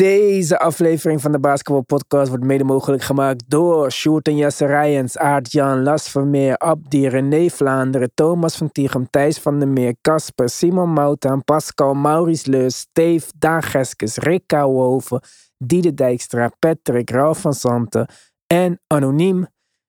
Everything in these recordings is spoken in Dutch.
Deze aflevering van de Basketball Podcast wordt mede mogelijk gemaakt door Sjoerd en Jesse Rijens, Aart-Jan, Las Vermeer, Abdi, René Vlaanderen, Thomas van Tichem, Thijs van der Meer, Casper, Simon Moutaan, Pascal, Maurice Leus, Steve, Daan Rick Kouwenhoven, Diede Dijkstra, Patrick, Ralf van Santen en Anoniem.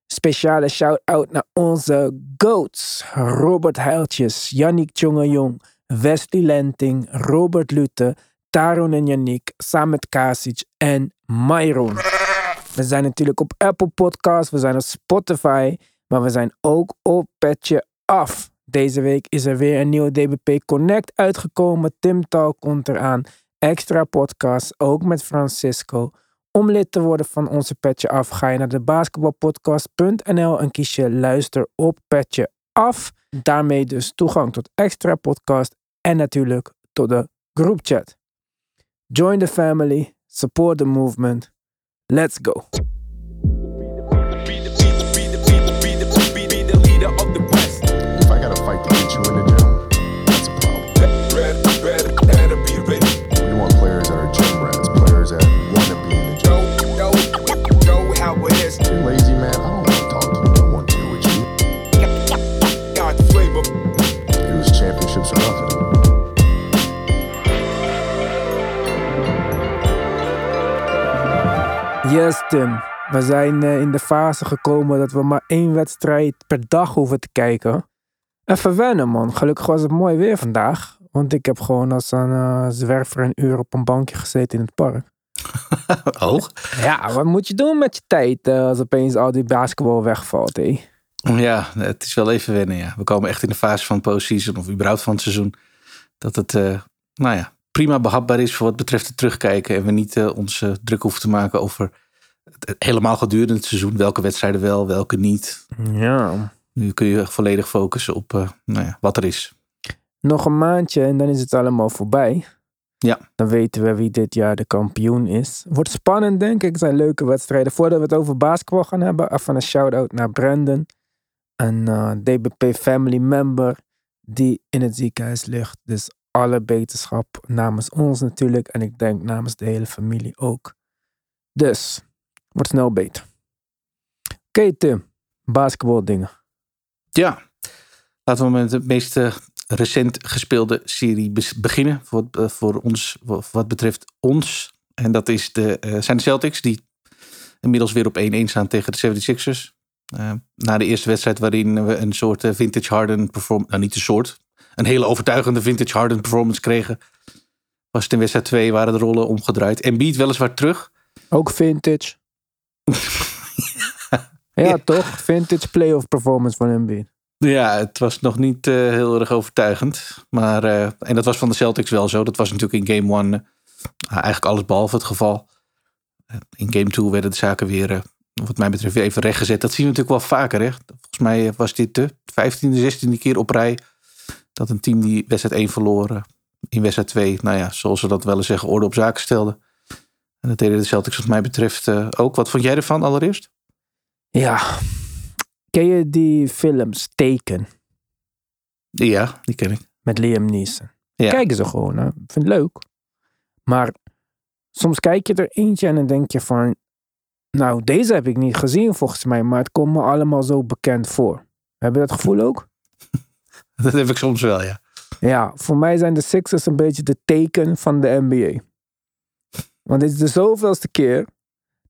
Speciale shout-out naar onze GOATs. Robert Heiltjes, Yannick Tjongejong, Wesley Lenting, Robert Lute, Taron en Yannick, samen met Kasic en Myron. We zijn natuurlijk op Apple Podcasts, we zijn op Spotify, maar we zijn ook op Petje Af. Deze week is er weer een nieuwe DBP Connect uitgekomen. Tim Tal komt eraan. Extra podcast, ook met Francisco. Om lid te worden van onze Petje Af ga je naar de basketbalpodcast.nl en kies je luister op Petje Af. Daarmee dus toegang tot extra podcast en natuurlijk tot de groepchat. Join the family, support the movement. Let's go. Yes, Tim. We zijn eh, in de fase gekomen dat we maar één wedstrijd per dag hoeven te kijken. Even wennen, man. Gelukkig was het mooi weer vandaag. Want ik heb gewoon als een eh, zwerver een uur op een bankje gezeten in het park. Oh? Ja, wat moet je doen met je tijd eh, als opeens al die basketbal wegvalt, hé? Ja, het is wel even wennen, ja. We komen echt in de fase van postseason of überhaupt van het seizoen. Dat het, nou ja, prima behapbaar is voor wat betreft het terugkijken. En we niet ons eh, druk hoeven te maken over helemaal gedurende het seizoen. Welke wedstrijden wel, welke niet. Ja. Nu kun je volledig focussen op eh, nou ja, wat er is. Nog een maandje en dan is het allemaal voorbij. Ja. Dan weten we wie dit jaar de kampioen is. Wordt spannend, denk ik. Zijn leuke wedstrijden. Voordat we het over basketbal gaan hebben, even een shout-out naar Brandon. Een eh, DBP family member die in het ziekenhuis ligt. Dus alle beterschap namens ons natuurlijk. En ik denk namens de hele familie ook. Dus, wordt snel beter. Oké Tim, basketbal dingen. Ja, laten we met de meest eh, recent gespeelde serie beginnen. Voor, eh, voor ons, wat betreft ons. En dat is de, eh, zijn de Celtics, die inmiddels weer op 1-1 staan tegen de 76ers. Eh, na de eerste wedstrijd waarin we een soort vintage Harden performance, nou niet een soort, een hele overtuigende vintage Harden performance kregen. Was het in wedstrijd 2 waren de rollen omgedraaid. En Beat weliswaar terug. Ook vintage. ja, toch? Vintage playoff performance van Embiid. Ja, het was nog niet eh, heel erg overtuigend. Maar, eh, en dat was van de Celtics wel zo. Dat was natuurlijk in game one eh, eigenlijk alles behalve het geval. In game two werden de zaken weer, wat mij betreft, weer even rechtgezet. Dat zien we natuurlijk wel vaker. Hè? Volgens mij was dit de 15e, 16e keer op rij dat een team die wedstrijd 1 verloor eh, in wedstrijd 2, nou ja, zoals we dat wel eens zeggen, orde op zaken stelde. En dat deden de Celtics wat mij betreft eh, ook. Wat vond jij ervan allereerst? Ja. Ken je die films Taken Ja, die ken ik. met Liam Neeson? Ja. Kijken ze gewoon, hè? Ik vind het leuk. Maar soms kijk je er eentje en dan denk je van... Nou, deze heb ik niet gezien volgens mij, maar het komt me allemaal zo bekend voor. Heb je dat gevoel ook? Dat heb ik soms wel, ja. Ja, voor mij zijn de Sixers een beetje de teken van de NBA. Want dit is de zoveelste keer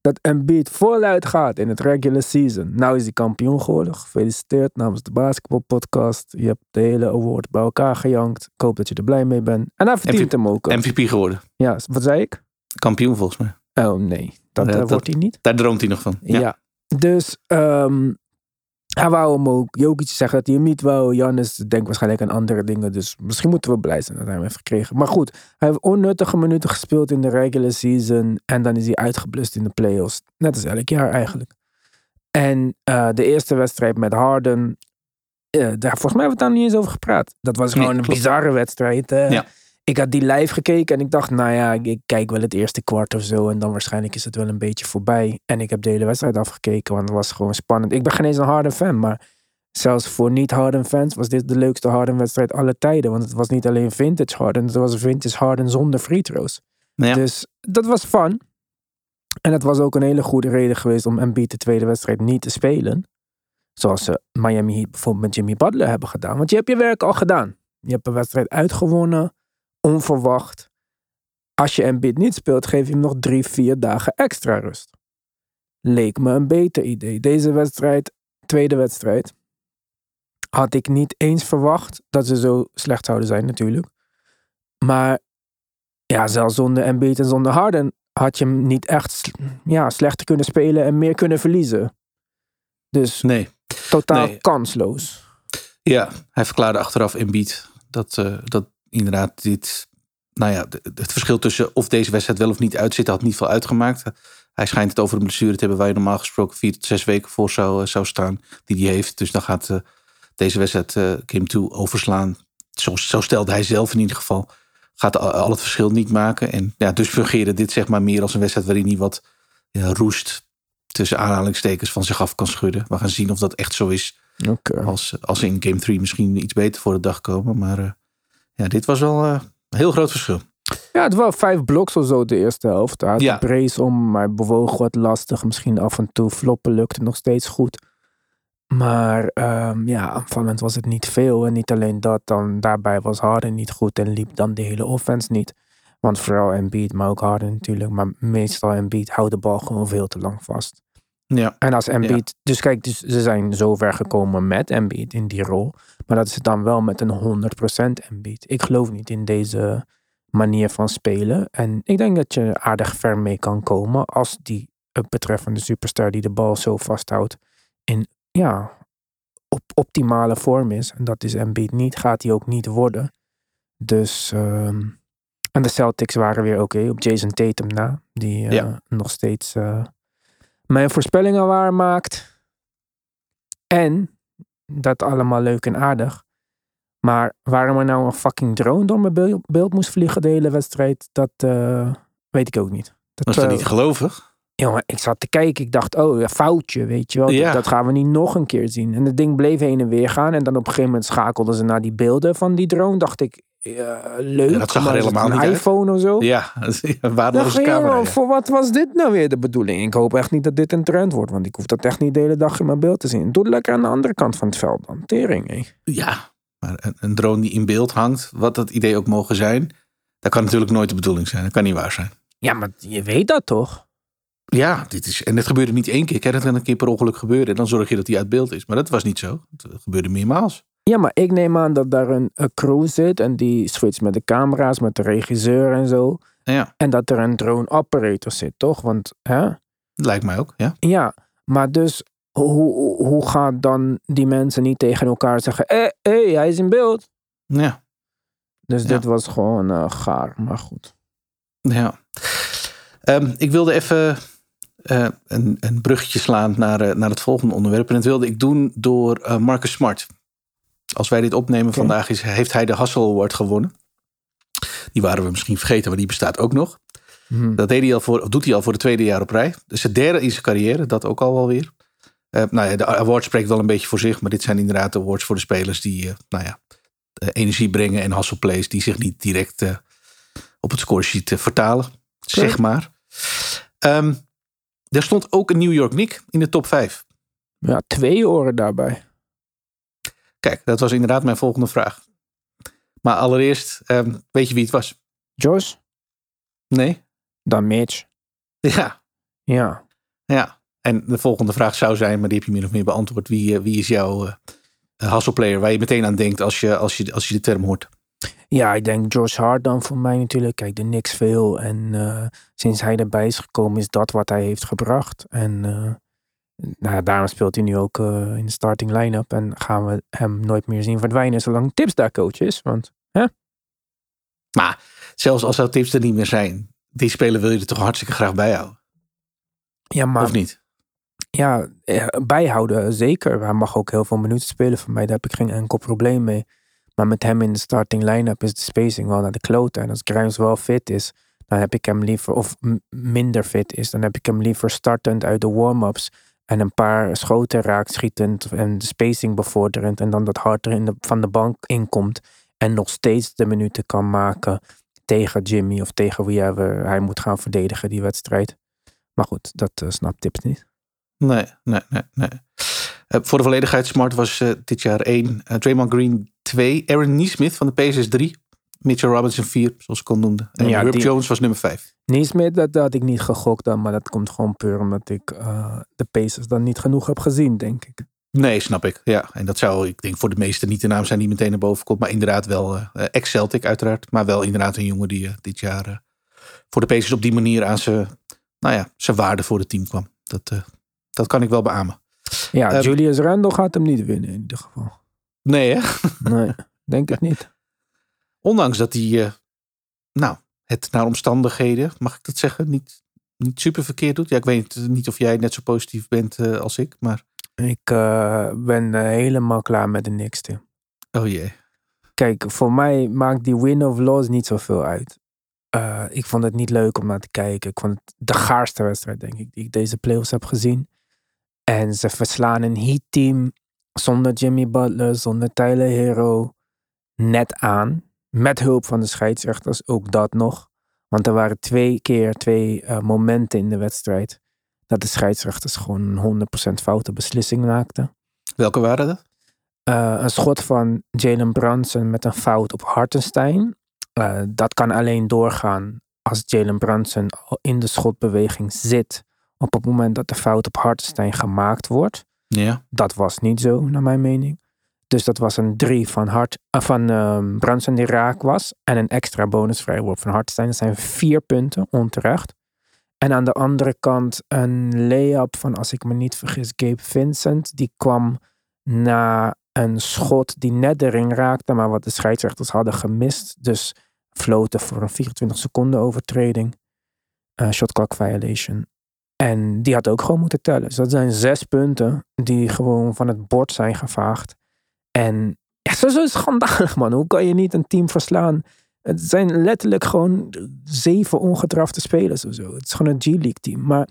dat Embiid voluit gaat in het regular season. Nou is hij kampioen geworden. Gefeliciteerd namens de basketbalpodcast. Je hebt de hele award bij elkaar gejankt. Ik hoop dat je er blij mee bent. En hij verdient MVP hem ook. MVP geworden. Ja, wat zei ik? Kampioen volgens mij. Oh nee, dat, Ja, dat- wordt hij niet. Daar droomt hij nog van. Ja. Dus ehm, hij wou hem ook. Jokic zegt dat hij hem niet wou. Jannis denkt waarschijnlijk aan andere dingen. Dus misschien moeten we blij zijn dat hij hem heeft gekregen. Maar goed, hij heeft onnuttige minuten gespeeld in de regular season. En dan is hij uitgeblust in de playoffs. Net als elk jaar eigenlijk. En eh, de eerste wedstrijd met Harden. eh, daar, volgens mij hebben we het daar niet eens over gepraat. Dat was Nee, gewoon een bizarre wedstrijd. eh. Ja. Ik had die live gekeken en ik dacht, nou ja, ik, kijk wel het eerste kwart of zo. En dan waarschijnlijk is het wel een beetje voorbij. En ik heb de hele wedstrijd afgekeken, want het was gewoon spannend. Ik ben geen eens een Harden fan, maar zelfs voor niet-Harden fans was dit de leukste Harden wedstrijd aller tijden. Want het was niet alleen vintage Harden, het was vintage Harden zonder free throws. Ja. Dus dat was fun. En het was ook een hele goede reden geweest om Embiid de tweede wedstrijd niet te spelen. Zoals ze Miami Heat bijvoorbeeld met Jimmy Butler hebben gedaan. Want je hebt je werk al gedaan. Je hebt een wedstrijd uitgewonnen, onverwacht. Als je Embiid niet speelt, geef je hem nog drie, vier dagen extra rust. Leek me een beter idee. Deze wedstrijd, tweede wedstrijd, had ik niet eens verwacht dat ze zo slecht zouden zijn natuurlijk. Maar ja, zelfs zonder Embiid en zonder Harden had je hem niet echt ja, slechter kunnen spelen en meer kunnen verliezen. Dus Nee. totaal Nee. kansloos. Ja, hij verklaarde achteraf in beat dat, eh, dat inderdaad dit. Nou ja, het verschil tussen of deze wedstrijd wel of niet uitzit, had niet veel uitgemaakt. Hij schijnt het over een blessure te hebben waar je normaal gesproken vier tot zes weken voor zou, eh, zou staan, die hij heeft. Dus dan gaat eh, deze wedstrijd eh Game 2 overslaan. Zo, zo stelde hij zelf in ieder geval. Gaat al, al het verschil niet maken. En ja, dus fungeerde dit zeg maar meer als een wedstrijd waarin hij wat ja, roest tussen aanhalingstekens van zich af kan schudden. We gaan zien of dat echt zo is. Als, als ze in game 3 misschien iets beter voor de dag komen. Maar ja, dit was wel eh, een heel groot verschil. Ja, het was vijf bloks of zo de eerste helft. Hij had Ja. een brace om, maar hij bewoog wat lastig. Misschien af en toe floppen lukte nog steeds goed. Maar ehm, ja, aanvallend was het niet veel. En niet alleen dat, dan daarbij was Harden niet goed en liep dan de hele offense niet. Want vooral Embiid, maar ook Harden natuurlijk. Maar meestal Embiid houdt de bal gewoon veel te lang vast. Ja, En als Embiid, dus kijk, dus ze zijn zo ver gekomen met Embiid in die rol. Maar dat is dan wel met een 100% Embiid. Ik geloof niet in deze manier van spelen. En ik denk dat je aardig ver mee kan komen als die betreffende superstar die de bal zo vasthoudt in ja, op optimale vorm is. En dat is Embiid niet, gaat hij ook niet worden. Dus ehm, en de Celtics waren weer oké op Jason Tatum na, die eh, nog steeds eh, mijn voorspellingen waarmaakt. En dat allemaal leuk en aardig. Maar waarom er nou een fucking drone door mijn beeld, moest vliegen de hele wedstrijd, dat eh, weet ik ook niet. Dat, was dat eh, niet gelovig? Jongen, ik zat te kijken. Ik dacht, oh, foutje, weet je wel. Ja. Dat, dat gaan we niet nog een keer zien. En het ding bleef heen en weer gaan. En dan op een gegeven moment schakelden ze naar die beelden van die drone. Dacht ik, leuk. Ja, dat zag er helemaal niet uit. iPhone of zo. Ja, waardeloze ik, camera. ja. voor wat was dit nou weer de bedoeling? Ik hoop echt niet dat dit een trend wordt. Want ik hoef dat echt niet de hele dag in mijn beeld te zien. Doe het lekker aan de andere kant van het veld dan. Tering, hé. Ja, maar een, een drone die in beeld hangt, wat dat idee ook mogen zijn, dat kan natuurlijk nooit de bedoeling zijn. Dat kan niet waar zijn. Ja, maar je weet dat toch? Ja, dit is, en dit gebeurde niet één keer. Kijk, dat kan een keer per ongeluk gebeuren. En dan zorg je dat hij uit beeld is. Maar dat was niet zo. Het gebeurde meermaals. Ja, maar ik neem aan dat daar een, een crew zit. En die switcht met de camera's, met de regisseur en zo. Ja, En dat er een drone operator zit, toch? Want, hè? lijkt mij ook. Ja. Ja, maar dus hoe, hoe, gaat dan die mensen niet tegen elkaar zeggen: hé, hey, hij is in beeld? Ja. Dus Ja. dit was gewoon eh, gaar, maar goed. ja. Ehm, ik wilde even eh, een, een bruggetje slaan naar, eh, naar het volgende onderwerp. En dat wilde ik doen door eh, Marcus Smart. Als wij dit opnemen vandaag, is, heeft hij de Hassel Award gewonnen. Die waren we misschien vergeten, maar die bestaat ook nog. Hm. Dat deed hij al voor, of doet hij al voor de tweede jaar op rij. Dus het derde in zijn carrière, dat ook al wel weer. Eh, nou ja, de award spreekt wel een beetje voor zich, maar dit zijn inderdaad de awards voor de spelers die, eh, nou ja, eh, energie brengen en hustle plays die zich niet direct op het scoresheet vertalen, zeg maar. Ehm, er stond ook een New York Nick in de top 5. Ja, twee oren daarbij. Kijk, dat was inderdaad mijn volgende vraag. Maar allereerst, ehm, weet je wie het was? Josh, Nee? dan Mitch. Ja, Ja. Ja, en de volgende vraag zou zijn, maar die heb je min of meer beantwoord. Wie, eh, wie is jouw uh, hustle-player waar je meteen aan denkt als je, als je, als je de term hoort? Ja, ik denk Josh Hart dan voor mij natuurlijk. Kijk, de niks veel. En eh, sinds hij erbij is gekomen, is dat wat hij heeft gebracht. En eh, nou, ja, daarom speelt hij nu ook eh, in de starting line-up. En gaan we hem nooit meer zien verdwijnen zolang Tips daar coach is. Want Maar zelfs als zou tips er niet meer zijn, die speler wil je er toch hartstikke graag bij houden, ja, maar of niet? ja, eh, bijhouden zeker. Hij mag ook heel veel minuten spelen voor mij. Daar heb ik geen enkel probleem mee. Maar met hem in de starting line-up is de spacing wel naar de klote. En als Grimes wel fit is, dan heb ik hem liever, of minder fit is, dan heb ik hem liever startend uit de warm-ups. En een paar schoten raakt schietend en de spacing bevorderend. En dan dat Hart er in de, van de bank inkomt en nog steeds de minuten kan maken. tegen Jimmy of tegen wie hij, hij moet gaan verdedigen die wedstrijd. Maar goed, dat uh, snapt Tips niet. Nee, nee, nee, nee. Uh, voor de volledigheid, Smart was uh, dit jaar 1. Draymond Green 2. Aaron Neesmith van de PSS 3. Mitchell Robinson 4, zoals ik al noemde. En ja, Herb die... Jones was nummer 5. Neesmith, dat, dat had ik niet gegokt dan. Maar dat komt gewoon puur omdat ik de Pacers dan niet genoeg heb gezien, denk ik. Nee, snap ik. Ja, en dat zou, ik denk, voor de meesten niet de naam zijn die meteen naar boven komt. Maar inderdaad wel uh, ex-Celtic uiteraard. Maar wel inderdaad een jongen die uh, dit jaar voor de Pacers op die manier aan zijn, nou ja, zijn waarde voor het team kwam. Dat, dat kan ik wel beamen. Ja, Julius Randle gaat hem niet winnen in ieder geval. Nee hè? nee, denk ik niet. Ondanks dat hij, nou, het naar omstandigheden, mag ik dat zeggen, niet, niet super verkeerd doet. Ja, ik weet niet of jij net zo positief bent als ik, maar... Ik uh, ben helemaal klaar met de Knicks, Tim. Oh jee. Kijk, voor mij maakt die win of loss niet zoveel uit. Uh, ik vond het niet leuk om naar te kijken. Ik vond het de gaarste wedstrijd, denk ik, die ik deze playoffs heb gezien. En ze verslaan een heat-team zonder Jimmy Butler, zonder Tyler Hero, net aan. Met hulp van de scheidsrechters, ook dat nog. Want er waren twee keer twee uh, momenten in de wedstrijd dat de scheidsrechters gewoon 100% foute beslissing maakten. Welke waren dat? Uh, een schot van Jalen Brunson met een fout op Hartenstein. Uh, dat kan alleen doorgaan als Jalen Brunson in de schotbeweging zit op het moment dat de fout op Hartenstein gemaakt wordt. Ja. Dat was niet zo, naar mijn mening. Dus dat was een 3 van, Hart, uh, van uh, Brunson die raak was. En een extra bonusvrijworp van Hartenstein. Dat zijn vier punten, onterecht. En aan de andere kant een layup van, als ik me niet vergis, Gabe Vincent. Die kwam na een schot die net de ring raakte, maar wat de scheidsrechters hadden gemist. Dus floten voor een 24 seconden overtreding. Uh, shot clock violation. En die had ook gewoon moeten tellen. Dus dat zijn zes punten die gewoon van het bord zijn gevaagd. En ja, zo is schandalig, man. Hoe kan je niet een team verslaan het zijn letterlijk gewoon zeven ongedrafte spelers of zo. Het is gewoon een G-League team. Maar,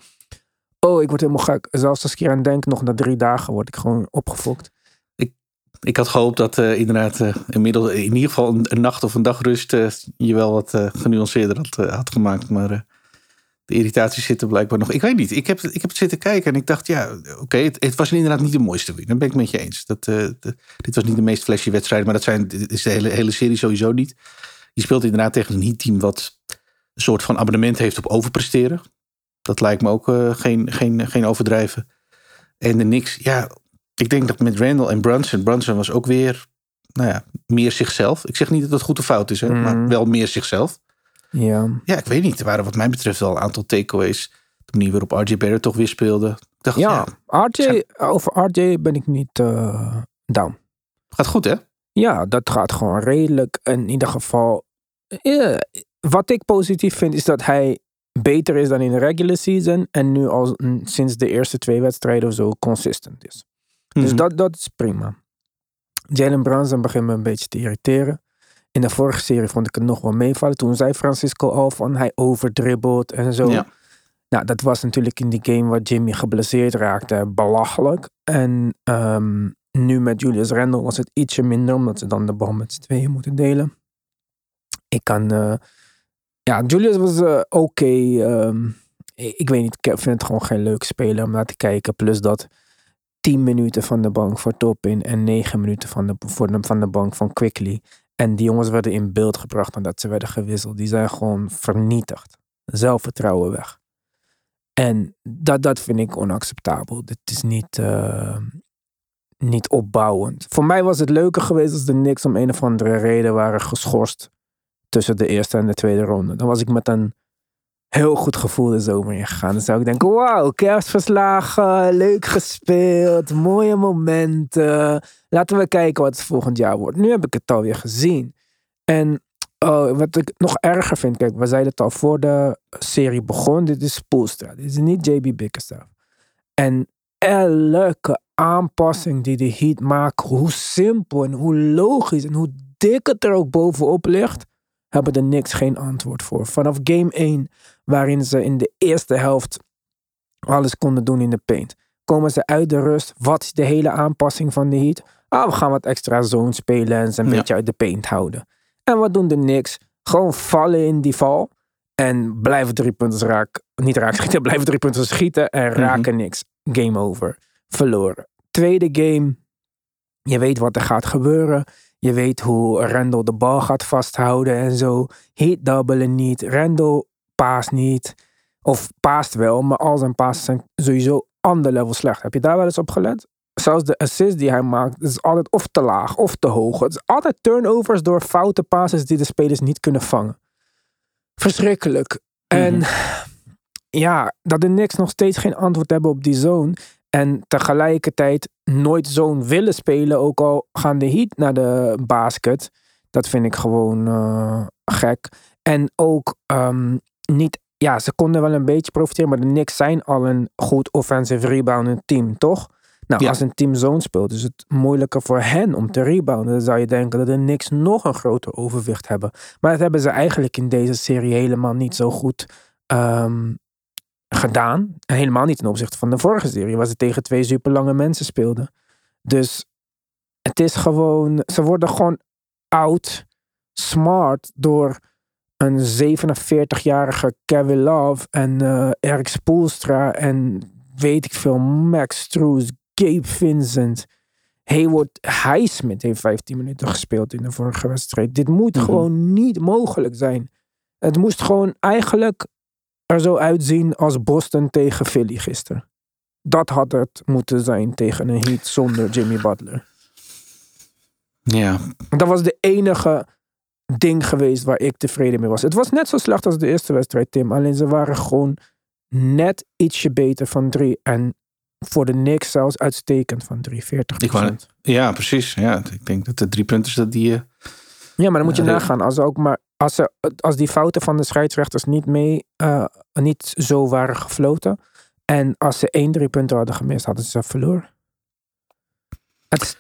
oh, ik word helemaal gek. Zelfs als ik hier aan denk, nog na drie dagen word ik gewoon opgefokt. Ik, ik had gehoopt dat uh, inderdaad uh, inmiddels in ieder geval een, nacht of een dag rust uh, je wel wat genuanceerder had, had gemaakt. Maar de irritaties zitten blijkbaar nog. Ik weet niet. Ik heb, ik heb het zitten kijken en ik dacht, ja, oké, het, het, was inderdaad niet de mooiste win. Dan ben ik met je eens. Dat, dit was niet de meest flashy wedstrijd, maar dat zijn, is de hele, hele serie sowieso niet. Je speelt inderdaad tegen een heat-team wat een soort van abonnement heeft op overpresteren. Dat lijkt me ook uh, geen, geen, geen overdrijven. En de Knicks, ja, ik denk dat met Randall en Brunson, Brunson was ook weer, nou ja, meer zichzelf. Ik zeg niet dat het goed of fout is, hè, mm. maar wel meer zichzelf. Ja. Ja, ik weet niet. Er waren wat mij betreft wel een aantal takeaways. De manier waarop RJ Barrett toch weer speelde. Ik dacht, ja, ja RJ, over RJ ben ik niet uh, down. Gaat goed, hè? Ja, dat gaat gewoon redelijk. In ieder geval, wat ik positief vind is dat hij beter is dan in de regular season. En nu al sinds de eerste twee wedstrijden of zo consistent is. Dus mhm. dat, dat is prima. Jalen Brunson begint me een beetje te irriteren. In de vorige serie vond ik het nog wel meevallen. Toen zei Francisco al van hij overdribbelt en zo. Ja. Nou, dat was natuurlijk in die game waar Jimmy geblesseerd raakte belachelijk. En ehm, nu met Julius Randle was het ietsje minder, omdat ze dan de bal met z'n tweeën moeten delen. Ik kan. Uh, ja, Julius was uh, oké. Okay, um, ehm, ik, ik, weet niet, ik vind het gewoon geen leuke speler om naar te kijken. Plus dat 10 minuten van de bank voor Topin en 9 minuten van de, voor de, van de bank van Quickly. En die jongens werden in beeld gebracht nadat ze werden gewisseld. Die zijn gewoon vernietigd. Zelfvertrouwen weg. En dat, dat vind ik onacceptabel. Dit is niet. Uh, niet opbouwend. Voor mij was het leuker geweest als de Knicks om een of andere reden waren geschorst tussen de eerste en de tweede ronde. Dan was ik met een heel goed gevoel de zomer ingegaan. Dan zou ik denken, wauw, kerstverslagen, leuk gespeeld, mooie momenten. Laten we kijken wat het volgend jaar wordt. Nu heb ik het alweer gezien. En oh, wat ik nog erger vind, kijk, we zeiden het al voor de serie begon, dit is Spoelstra, dit is niet JB Bickerstaff. En elke aanpassing die de Heat maakt, hoe simpel en hoe logisch en hoe dik het er ook bovenop ligt, hebben de Knicks geen antwoord voor. Vanaf game 1, waarin ze in de eerste helft alles konden doen in de paint. Komen ze uit de rust? Wat is de hele aanpassing van de Heat? Ah, we gaan wat extra zone spelen en ze een beetje uit de paint houden. En wat doen de Knicks? Gewoon vallen in die val. En blijven drie punten raken. Niet raak schieten, blijven drie punten schieten. En raken niks. Game over. Verloren. Tweede game. Je weet wat er gaat gebeuren. Je weet hoe Randall de bal gaat vasthouden en zo. Heat dubbelen niet. Randall paast niet. Of paast wel, maar al zijn passes zijn sowieso ander level slecht. Heb je daar wel eens op gelet? Zelfs de assist die hij maakt, is altijd of te laag of te hoog. Het is altijd turnovers door foute passes die de spelers niet kunnen vangen. Verschrikkelijk. En ja, dat de Knicks nog steeds geen antwoord hebben op die zone. En tegelijkertijd nooit zo'n willen spelen, ook al gaan de Heat naar de basket. Dat vind ik gewoon eh, gek. En ook ehm, niet, ja, ze konden wel een beetje profiteren, maar de Knicks zijn al een goed offensive rebounding team, toch? Nou, Ja. als een team zone speelt, is het moeilijker voor hen om te rebounden. Dan zou je denken dat de Knicks nog een groter overwicht hebben. Maar dat hebben ze eigenlijk in deze serie helemaal niet zo goed ehm, gedaan. Helemaal niet ten opzichte van de vorige serie, waar ze tegen twee super lange mensen speelden. Dus het is gewoon, ze worden gewoon oud, smart door een 47-jarige Kevin Love en eh Eric Spoelstra en weet ik veel, Max Struess, Gabe Vincent. Hayward Highsmith heeft 15 minuten gespeeld in de vorige wedstrijd. Dit moet Mhm. gewoon niet mogelijk zijn. Het moest gewoon eigenlijk er zo uitzien als Boston tegen Philly gisteren. Dat had het moeten zijn tegen een Heat zonder Jimmy Butler. Ja, Dat was de enige ding geweest waar ik tevreden mee was. Het was net zo slecht als de eerste wedstrijd, Tim. Alleen ze waren gewoon net ietsje beter van drie. En voor de Knicks zelfs uitstekend van drie, 40 Ik wou ja precies. Ja, ik denk dat de drie punten dat die... eh, Ja, maar dan moet je nagaan. Als, ook maar, als, ze, als die fouten van de scheidsrechters niet, mee, eh, niet zo waren gefloten. En als ze één drie punten hadden gemist, hadden ze verloren. Het is,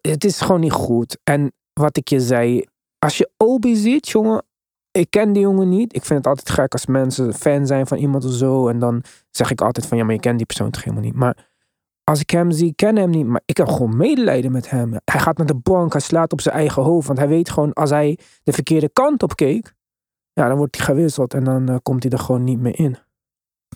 het is gewoon niet goed. En wat ik je zei, als je Obi ziet, jongen. Ik ken die jongen niet. Ik vind het altijd gek als mensen fan zijn van iemand of zo. En dan zeg ik altijd van ja, maar je kent die persoon toch helemaal niet. Maar als ik hem zie, ken hem niet. Maar ik heb gewoon medelijden met hem. Hij gaat naar de bank, hij slaat op zijn eigen hoofd. Want hij weet gewoon, als hij de verkeerde kant op keek. Ja, dan wordt hij gewisseld en dan eh, komt hij er gewoon niet meer in.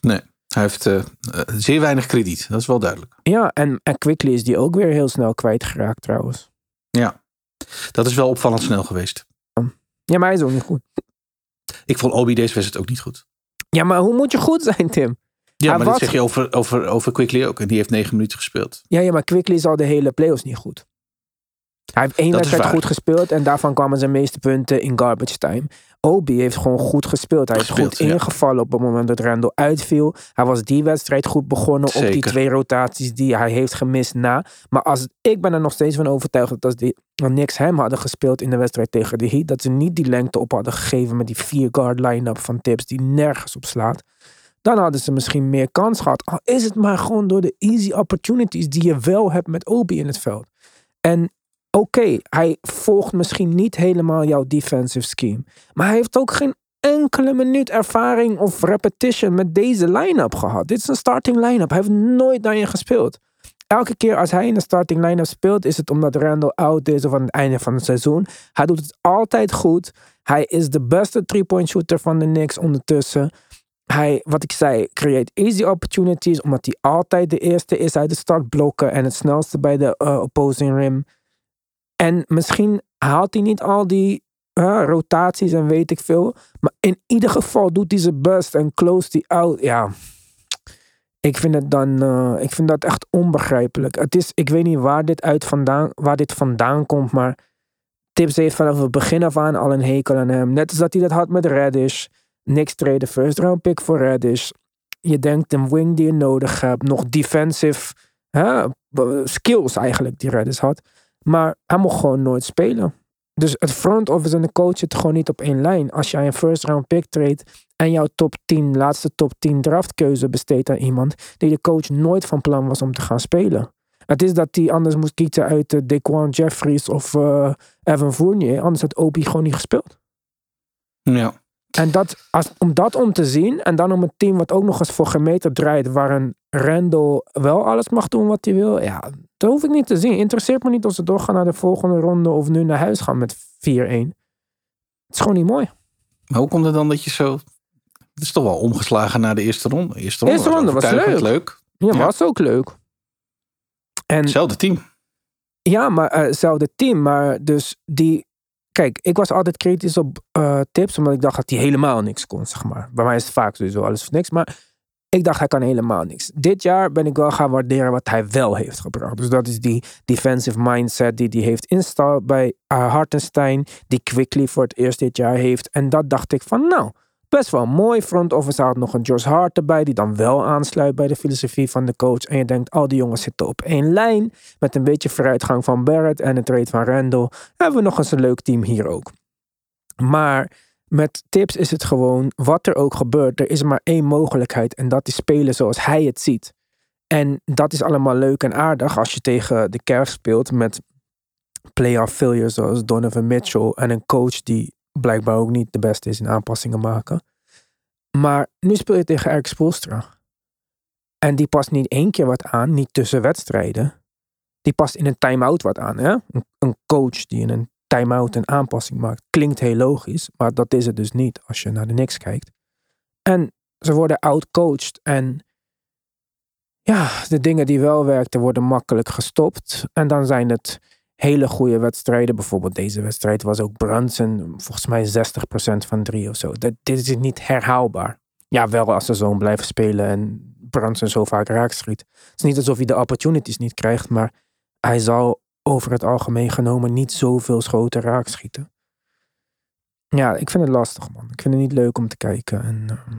hij heeft eh, eh, zeer weinig krediet. Dat is wel duidelijk. Ja, en, en Quickly is die ook weer heel snel kwijtgeraakt trouwens. Ja, dat is wel opvallend snel geweest. Ja, maar hij is ook niet goed. Ik vond Obi deze wedstrijd ook niet goed. Ja, maar hoe moet je goed zijn, Tim? Ja, maar dat zeg je over, over, over Quickly ook. En die heeft negen minuten gespeeld. Ja, ja maar Quickly is al de hele playoffs niet goed. Hij heeft één is wedstrijd goed gespeeld en daarvan kwamen zijn meeste punten in garbage time. Obi heeft gewoon goed gespeeld. Hij is Gespeeld, goed ja. ingevallen op het moment dat Randall uitviel. Hij was die wedstrijd goed begonnen op die twee rotaties die hij heeft gemist na. Maar als, ik ben er nog steeds van overtuigd dat als die niks hem hadden gespeeld in de wedstrijd tegen de Heat, dat ze niet die lengte op hadden gegeven met die vier guard line-up van Tips die nergens op slaat. Dan hadden ze misschien meer kans gehad. Al is het maar gewoon door de easy opportunities die je wel hebt met Obi in het veld. En oké, hij volgt misschien niet helemaal jouw defensive scheme. Maar hij heeft ook geen enkele minuut ervaring of repetition met deze line-up gehad. Dit is een starting line-up. Hij heeft nooit daarin gespeeld. Elke keer als hij in de starting line-up speelt, is het omdat Randall out is of aan het einde van het seizoen. Hij doet het altijd goed. Hij is de beste three-point shooter van de Knicks ondertussen. Hij, wat ik zei, creëert easy opportunities, omdat hij altijd de eerste is uit de startblokken en het snelste bij de eh, opposing rim. En misschien haalt hij niet al die eh, rotaties en weet ik veel. Maar in ieder geval doet hij zijn best en close die out. Ja, ik vind het dan, eh, ik vind dat echt onbegrijpelijk. Het is, ik weet niet waar dit, uit vandaan, waar dit vandaan komt, maar Tips heeft vanaf het begin af aan al een hekel aan hem. Net als dat hij dat had met Reddish. Niks treden, first round pick voor Reddish. Je denkt een wing die je nodig hebt. Nog defensive hè, skills eigenlijk die Reddish had. Maar hij mocht gewoon nooit spelen. Dus het front office en de coach zitten gewoon niet op één lijn. Als jij een first round pick treedt en jouw top 10, laatste top 10 draftkeuze besteedt aan iemand die de coach nooit van plan was om te gaan spelen. Het is dat hij anders moest kiezen uit uh, Daquan Jeffries of uh, Evan Fournier. Anders had Opie gewoon niet gespeeld. Ja. En dat, als, om dat om te zien en dan om een team wat ook nog eens voor gemeten draait, waar een Randall wel alles mag doen wat hij wil, ja, dat hoef ik niet te zien. Interesseert me niet of ze doorgaan naar de volgende ronde of nu naar huis gaan met 4-1. Het is gewoon niet mooi. Maar hoe komt het dan dat je zo... Het is toch wel omgeslagen naar de eerste ronde. De eerste ronde, Eerste ronde was leuk. leuk. Ja, Ja. was ook leuk. En Hetzelfde team. Ja, maar eh, hetzelfde team. Maar dus die. Kijk, ik was altijd kritisch op eh, tips, omdat ik dacht dat hij helemaal niks kon, zeg maar. Bij mij is het vaak sowieso alles of niks. Maar ik dacht, hij kan helemaal niks. Dit jaar ben ik wel gaan waarderen wat hij wel heeft gebracht. Dus dat is die defensive mindset die hij heeft installed bij uh, Hartenstein. Die Quickly voor het eerst dit jaar heeft. En dat dacht ik van, nou, best wel mooi. Front office had nog een Josh Hart erbij, die dan wel aansluit bij de filosofie van de coach. En je denkt, al die jongens zitten op één lijn. Met een beetje vooruitgang van Barrett en een trade van Randall. Hebben we nog eens een leuk team hier ook. Maar met tips is het gewoon, wat er ook gebeurt, er is maar één mogelijkheid. En dat is spelen zoals hij het ziet. En dat is allemaal leuk en aardig als je tegen de Cavs speelt met playoff failures zoals Donovan Mitchell. En een coach die blijkbaar ook niet de beste is in aanpassingen maken. Maar nu speel je tegen Eric Spoelstra. En die past niet één keer wat aan, niet tussen wedstrijden. Die past in een time-out wat aan. Hè? Een, coach die in een time-out een aanpassing maakt. Klinkt heel logisch, maar dat is het dus niet als je naar de Knicks kijkt. En ze worden outcoached en ja, de dingen die wel werkten worden makkelijk gestopt. En dan zijn het hele goede wedstrijden. Bijvoorbeeld deze wedstrijd was ook Brunson, volgens mij 60% van drie of zo. Dat, dit is niet herhaalbaar. Ja, wel als ze zo blijven spelen en Brunson zo vaak raakschiet. Het is niet alsof hij de opportunities niet krijgt, maar hij zal over het algemeen genomen niet zoveel schoten raakschieten. Ja, ik vind het lastig, man. Ik vind het niet leuk om te kijken. En uh,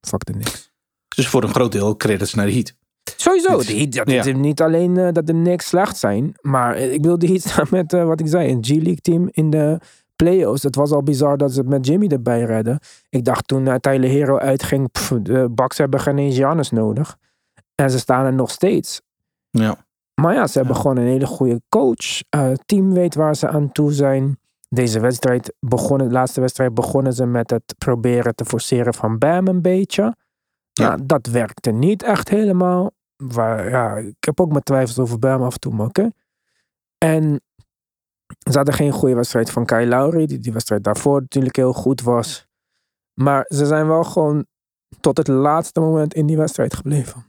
fuck de niks. Dus voor een groot deel credits naar de Heat. Sowieso, Dit- de Heat, dat ja. is niet alleen eh, dat de Knicks slecht zijn, maar ik bedoel, de Heat staan met, eh, wat ik zei, een G-League team in de playoffs. Het was al bizar dat ze het met Jimmy erbij redden. Ik dacht toen uh, Tyler Hero uitging, pff, de Bucks hebben geen eens Giannis nodig. En ze staan er nog steeds. Ja. Maar ja, ze hebben Ja. gewoon een hele goede coach. Het team weet waar ze aan toe zijn. Deze wedstrijd begonnen, de laatste wedstrijd begonnen ze met het proberen te forceren van Bam een beetje. Ja, Ja. dat werkte niet echt helemaal. Waar, ja, ik heb ook mijn twijfels over Bam af en toe, maar oké. En ze hadden geen goede wedstrijd van Kyle Lowry, die die wedstrijd daarvoor natuurlijk heel goed was. Maar ze zijn wel gewoon tot het laatste moment in die wedstrijd gebleven.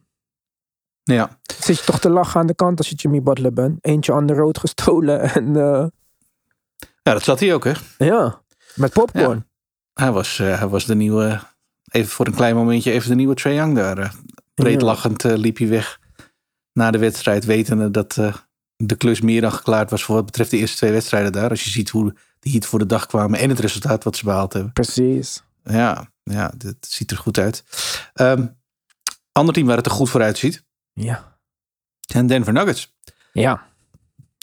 Ja. Zit je toch te lachen aan de kant als je Jimmy Butler bent? Eentje aan de rood gestolen en eh, ja, dat zat hij ook, hè? ja, met popcorn. Hij was, eh, hij was de nieuwe, even voor een klein momentje, even de nieuwe Trae Young daar. eh. breed Ja. lachend eh, liep hij weg na de wedstrijd, wetende dat eh, de klus meer dan geklaard was voor wat betreft de eerste twee wedstrijden daar. Als je ziet hoe die Heat voor de dag kwamen en het resultaat wat ze behaald hebben. Precies. Ja, ja dit ziet er goed uit. Ehm ander team waar het er goed voor uitziet, Ja. zijn Denver Nuggets. Ja.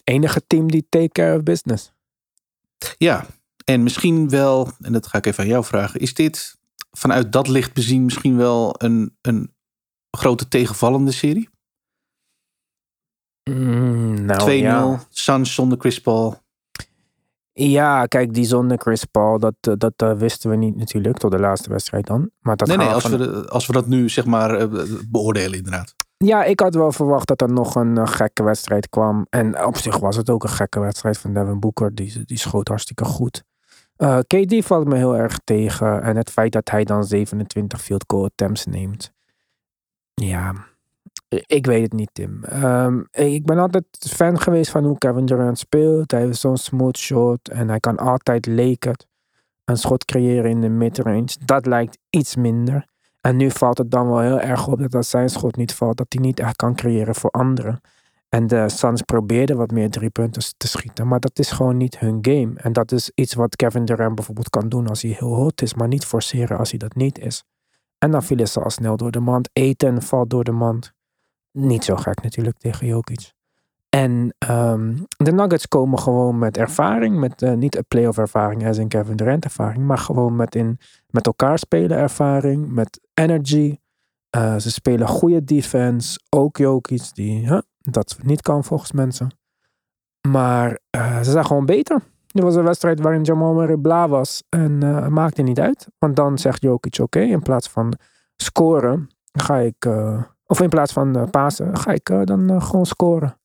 Enige team die take care of business. Ja, en misschien wel, en dat ga ik even aan jou vragen, is dit vanuit dat licht bezien misschien wel een, een grote tegenvallende serie? 2-0, Mm, nou, ja. Suns zonder Chris Paul. Ja, kijk, die zonder Chris Paul, dat, eh, dat eh, wisten we niet natuurlijk, tot de laatste wedstrijd dan. Maar dat nee, nee, als van- we, als we dat nu zeg maar eh, beoordelen inderdaad. Ja, ik had wel verwacht dat er nog een gekke wedstrijd kwam. En op zich was het ook een gekke wedstrijd van Devin Booker. Die, die schoot hartstikke goed. Eh, KD valt me heel erg tegen. En het feit dat hij dan 27 field goal attempts neemt. Ja, ik weet het niet, Tim. Ehm, ik ben altijd fan geweest van hoe Kevin Durant speelt. Hij heeft zo'n smooth shot. En hij kan altijd leek het een schot creëren in de midrange. Dat lijkt iets minder. En nu valt het dan wel heel erg op dat als zijn schot niet valt, dat hij niet echt kan creëren voor anderen. En de Suns probeerden wat meer drie punten te schieten, maar dat is gewoon niet hun game. En dat is iets wat Kevin Durant bijvoorbeeld kan doen als hij heel hot is, maar niet forceren als hij dat niet is. En dan vielen ze al snel door de mand. Eten valt door de mand. Niet zo gek natuurlijk tegen Jokic. En ehm, de Nuggets komen gewoon met ervaring, met eh, niet een playoff ervaring als in Kevin Durant ervaring, maar gewoon met, in, met elkaar spelen ervaring, met energy. Eh, ze spelen goede defense, ook Jokic die huh, dat niet kan volgens mensen. Maar eh, ze zijn gewoon beter. Dit was een wedstrijd waarin Jamal Murray bla was en het maakte niet uit. Want dan zegt Jokic oké, in plaats van scoren ga ik, eh, of in plaats van pasen, ga ik dan gewoon scoren.